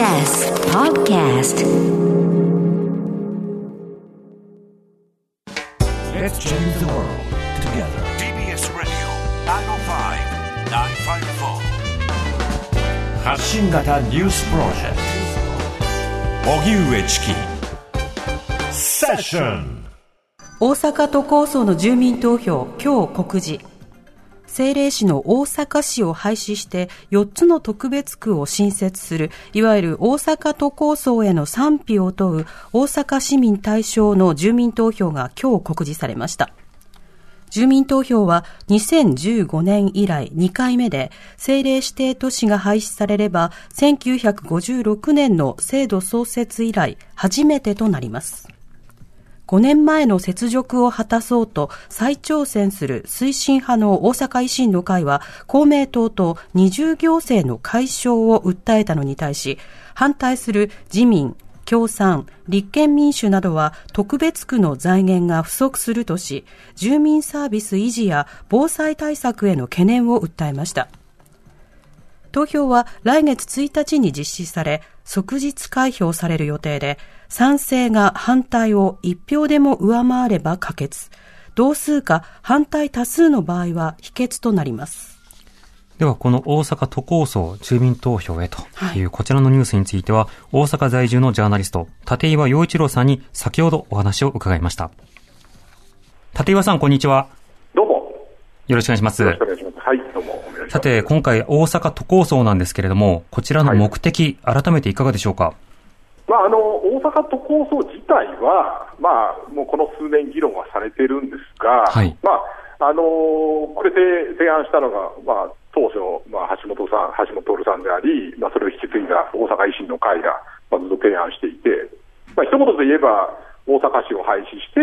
TBS Podcast Let's change the world together. TBS Radio 905-954発信型ニュースプロジェクト荻上チキセッション大阪都構想の住民投票、今日告示。政令市の大阪市を廃止して4つの特別区を新設する、いわゆる大阪都構想への賛否を問う大阪市民対象の住民投票が今日告示されました。住民投票は2015年以来2回目で、政令指定都市が廃止されれば、1956年の制度創設以来初めてとなります。5年前の雪辱を果たそうと再挑戦する推進派の大阪維新の会は公明党と二重行政の解消を訴えたのに対し反対する自民、共産、立憲民主などは特別区の財源が不足するとし住民サービス維持や防災対策への懸念を訴えました。投票は来月1日に実施され、即日開票される予定で、賛成が反対を1票でも上回れば可決、同数か反対多数の場合は否決となります。では、この大阪都構想住民投票へとはいいうこちらのニュースについては、大阪在住のジャーナリスト、立岩陽一郎さんに先ほどお話を伺いました。立岩さん、こんにちは。どうも。よろしくお願いしますさて、今回大阪都構想なんですけれども、こちらの目的、改めていかがでしょうか？まあ、あの、大阪都構想自体は、まあ、もうこの数年議論はされてるんですが、はい。まあ、あのこれで提案したのが、まあ、当初、まあ、橋本さん、橋本徹さんであり、まあ、それを引き継いだ大阪維新の会が、まあ、ずっと提案していて、まあ、一言で言えば、大阪市を廃止して、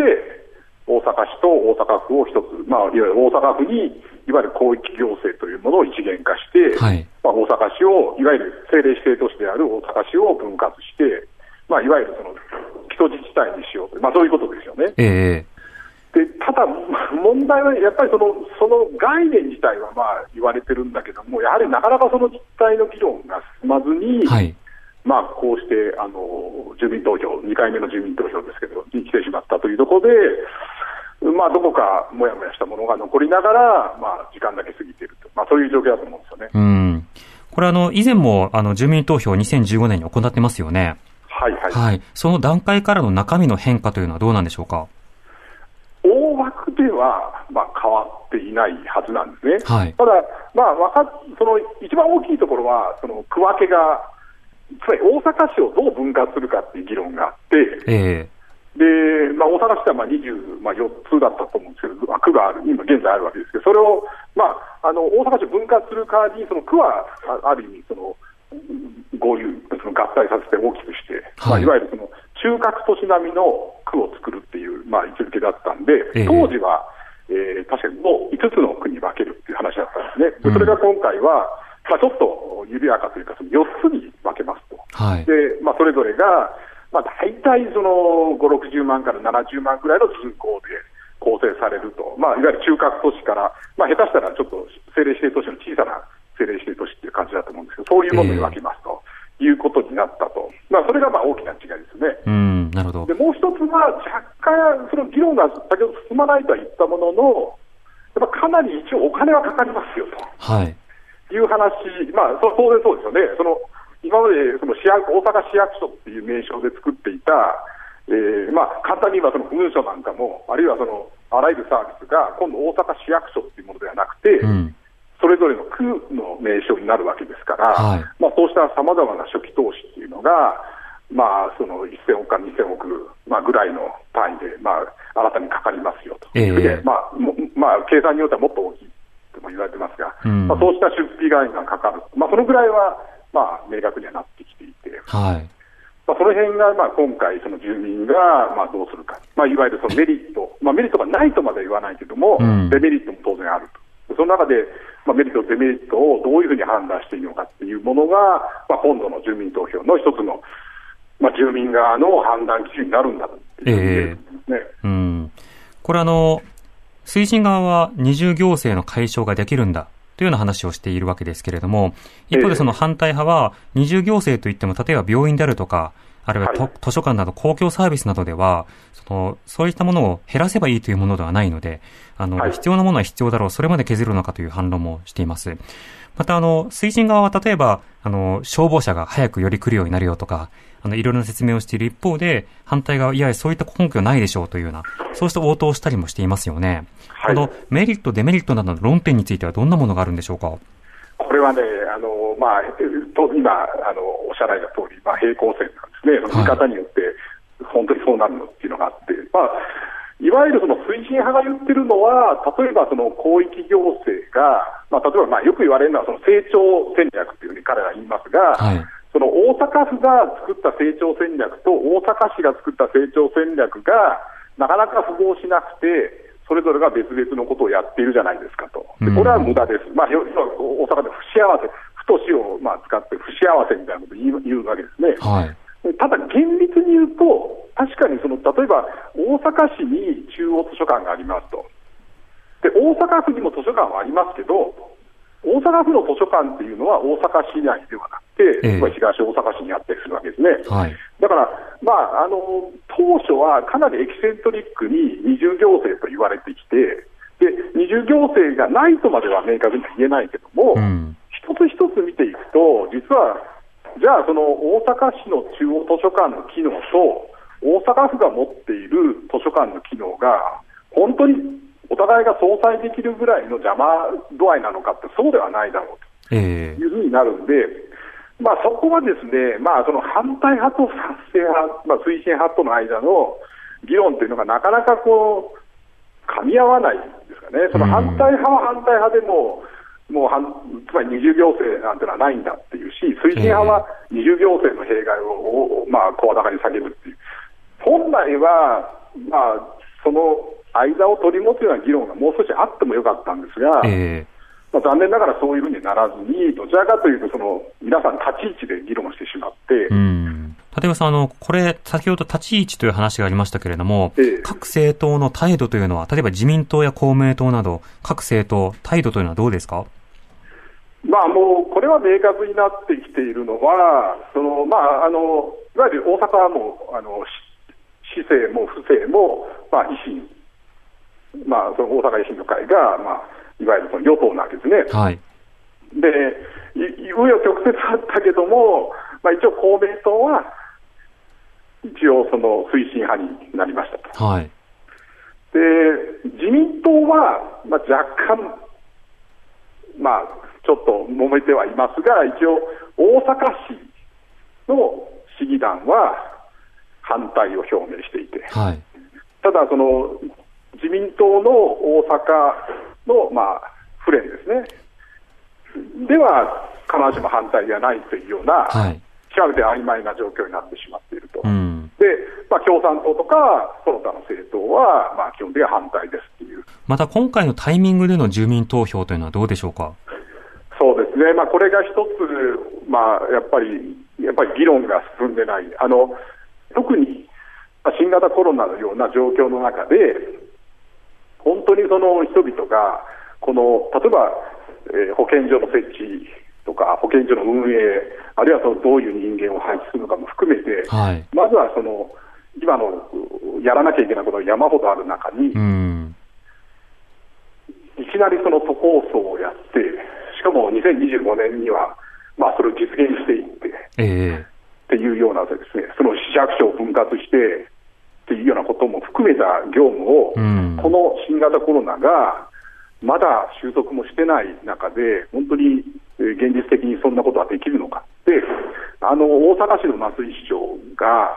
大阪市と大阪府を一つ、まあ、いわゆる大阪府に、いわゆる広域行政というものを一元化して、はいまあ、大阪市を、いわゆる政令指定都市である大阪市を分割して、まあ、いわゆるその基礎自治体にしようと、まあ、そういうことですよね。ええでただ、まあ問題はやっぱりそのその概念自体はまあ言われてるんだけども、やはりなかなかその実態の議論が進まずに、はい。まあ、こうしてあの住民投票、2回目の住民投票ですけど、に来てしまったというところで、まあ、どこかもやもやしたものが残りながら、まあ、時間だけ過ぎていると、まあ、そういう状況だと思うんですよね。うん。これあの、以前もあの、住民投票2015年に行ってますよね。はいはいはい。その段階からの中身の変化というのはどうなんでしょうか？大枠では、まあ、変わっていないはずなんですね。はいただ、まあ、わかその一番大きいところは、その区分けが、つまり大阪市をどう分割するかっていう議論があって、ええでまあ、大阪市はまあ24、まあ、4つだったと思うんですけど、まあ、区がある、今現在あるわけですけど、それを、まあ、あの大阪市を分割する代わりに、その区はあある意味その、合流、その合体させて大きくして、はいいまあ、いわゆるその中核都市並みの区を作るっていう、まあ、位置づけだったんで、ええ当時は、えー確かにもう5つの区に分けるっていう話だったんですね。でそれが今回は、まあ、ちょっと緩やかというか、その4つに分けますと。はい。で、まあ、それぞれが、まあ、大体その5、60万から70万くらいの人口で構成されると、まあ、いわゆる中核都市から、まあ、下手したらちょっと政令指定都市の小さな政令指定都市っていう感じだと思うんですけど、そういうものに分けますということになったと、まあ、それがまあ大きな違いですね。うん、なるほどで。もう一つは、若干、その議論が先ほど進まないとは言ったものの、やっぱかなり一応お金はかかりますよと。はい。いう話、まあ、そ当然そうですよね、その今までその市役大阪市役所っていう名称で作っていた、えーまあ、簡単に言えばその文書なんかも、あるいはそのあらゆるサービスが今度、大阪市役所っていうものではなくて、うん。それぞれの区の名称になるわけですから、はい。まあ、そうしたさまざまな初期投資っていうのが、まあ、その1000億か2000億、まあ、ぐらいの単位で、まあ、新たにかかりますよと、ええ。でまあもまあ、計算によってはもっと大きいとも言われてますが、うん。まあ、そうした出費ががかかる、まあ、そのぐらいは、まあ、明確にはなってきていて、はい。まあ、その辺が、まあ、今回、その住民が、まあ、どうするか、まあ、いわゆるそのメリット、まあ、メリットがないとまでは言わないけども、うんデメリットも当然あると。その中で、まあ、メリット、デメリットをどういうふうに判断していいのかっていうものが、まあ、今度の住民投票の一つの、まあ、住民側の判断基準になるんだっていうことですね。うん。これあの、推進側は二重行政の解消ができるんだというような話をしているわけですけれども、一方でその反対派は、二重行政といっても、例えば病院であるとか、あるいは、はい図書館など公共サービスなどでは、その、そういったものを減らせばいいというものではないので、あの、はい必要なものは必要だろう、それまで削るのかという反論もしています。また、あの、推進側は例えば、あの、消防車が早く寄り来るようになるよとか、あの、いろいろな説明をしている一方で、反対側、いや、そういった根拠ないでしょうというような、そうした応答をしたりもしていますよね。はい。このメリット、デメリットなどの論点についてはどんなものがあるんでしょうか？これはね、あのまあ、えっと今あの、おっしゃられた通り、まあ、平行線なんですね、その見方によって、本当にそうなるのっていうのがあって、まあ、いわゆるその推進派が言ってるのは、例えばその広域行政が、まあ、例えばまあよく言われるのはその成長戦略というふうに彼らは言いますが、はい。その大阪府が作った成長戦略と大阪市が作った成長戦略がなかなか符合しなくて、それぞれが別々のことをやっているじゃないですかと。でこれは無駄です。まあ、要要は大阪で不幸せ、ふとしをまあ使って不幸せみたいなことを言う言うわけですね。はい。ただ、厳密に言うと、確かにその例えば大阪市に中央図書館がありますと、で大阪府にも図書館はありますけど、大阪府の図書館っていうのは大阪市内ではなくて、ええまあ東大阪市にあったりするわけですね。はい。だから、まあ、あの当初はかなりエキセントリックに二重行政と言われてきて、で二重行政がないとまでは明確には言えないけども、うん。一つ一つ見ていくと、実は、じゃあ、その大阪市の中央図書館の機能と、大阪府が持っている図書館の機能が、本当にお互いが相殺できるぐらいの邪魔度合いなのかって、そうではないだろうと。ええいうふうになるんで、まあ、そこはですね、まあ、その反対派と賛成派、まあ、推進派との間の議論というのがなかなかこう、噛み合わないんですかね。その反対派は反対派でも、もうはん、つまり二重行政なんてのはないんだっていうし、推進派は二重行政の弊害を、おまあ、声高に叫ぶっていう。本来は、まあ、その間を取り持つような議論がもう少しあってもよかったんですが、ええ。まあ、残念ながらそういうふうにならずに、どちらかというと、その皆さん、立ち位置で議論してしまって、うん。立岩さん、あの、これ、先ほど立ち位置という話がありましたけれども、ええ。各政党の態度というのは、例えば自民党や公明党など、各政党、態度というのはどうですか？まあ、もうこれは明確になってきているのは、そのまあ、あのいわゆる大阪はもうあのし市政も府政も、まあ、維新、まあ、その大阪維新の会が、まあ、いわゆるその与党なわけですね。はい。で、い紆余曲折あったけども、まあ、一応、公明党は、一応、その推進派になりましたと。はい。で自民党は、まあ、若干、まあ、ちょっと揉めてはいますが、一応、大阪市の市議団は反対を表明していて、はい。ただ、その自民党の大阪の、まあ、フレンですね、では、必ずしも反対ではないというような、はい。極めて曖昧な状況になってしまっていると。うん。で、まあ、共産党とか、その他の政党は、まあ、基本的には反対ですっていう。また今回のタイミングでの住民投票というのはどうでしょうか？そうですね、まあ、これが一つ、まあ、やっぱり、やっぱり議論が進んでない。あの、特に、まあ新型コロナのような状況の中で、本当にその人々が、この、例えば、えー保健所の設置とか、保健所の運営、あるいはそのどういう人間を配置するのかも含めて、はい。まずはその、今のうやらなきゃいけないことが山ほどある中に、うん。いきなりその都構想をやって、しかも2025年には、まあ、それを実現していって、ええっていうようなですね、その市役所を分割してっていうようなことも含めた業務を、うんこの新型コロナがまだ収束もしてない中で、本当にえー現実的にそんなことはできるのかで、あの大阪市の松井市長が、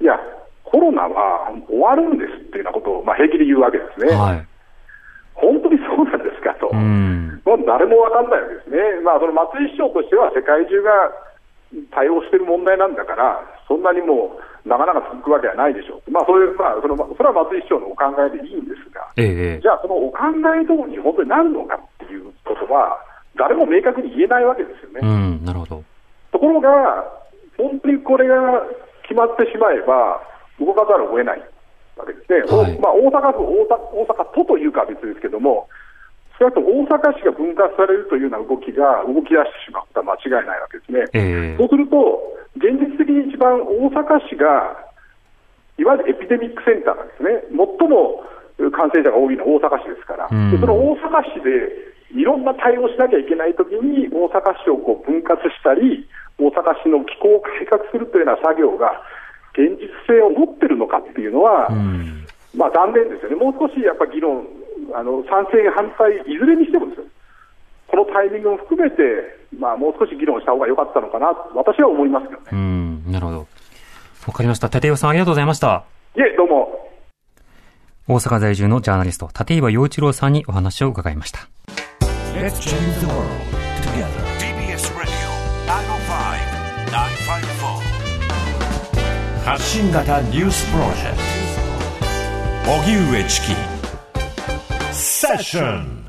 いや、コロナは終わるんですっていうようなことを、まあ、平気で言うわけですね。はい。本当にそうなんですかと。うん。もう誰もわかんないわけですね、まあ、その松井市長としては、世界中が対応している問題なんだから、そんなにもう、なかなか続くわけはないでしょう、まあ、そういう、まあ、そのそれは松井市長のお考えでいいんですが、ええじゃあ、そのお考え通りに本当になるのかっていうことは、誰も明確に言えないわけですよね。うん。なるほど。ところが、本当にこれが決まってしまえば、動かざるを得ないわけですね、はいおまあ、大阪府大阪、大阪都というかは別ですけども、少なくとも大阪市が分割されるというような動きが動き出してしまった間違いないわけですね。ええそうすると、現実的に一番大阪市が、いわゆるエピデミックセンターなんですね、最も感染者が多いのは大阪市ですから、うん。でその大阪市でいろんな対応しなきゃいけないときに、大阪市をこう分割したり、大阪市の機構を改革するというような作業が、現実性を持ってるのかっていうのは、うん。まあ残念ですよね、もう少しやっぱ議論、あの賛成、反対、いずれにしてもですよ、このタイミングも含めて、まあ、もう少し議論した方が良かったのかな、私は思いますけどね。うん。なるほど。わかりました。立岩さんありがとうございました。いえ、どうも。大阪在住のジャーナリスト、立岩陽一郎さんにお話を伺いました。Let's change the world together. TBS Radio 905-954発信型ニュースプロジェクト荻上チキセッション